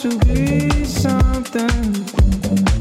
to be something.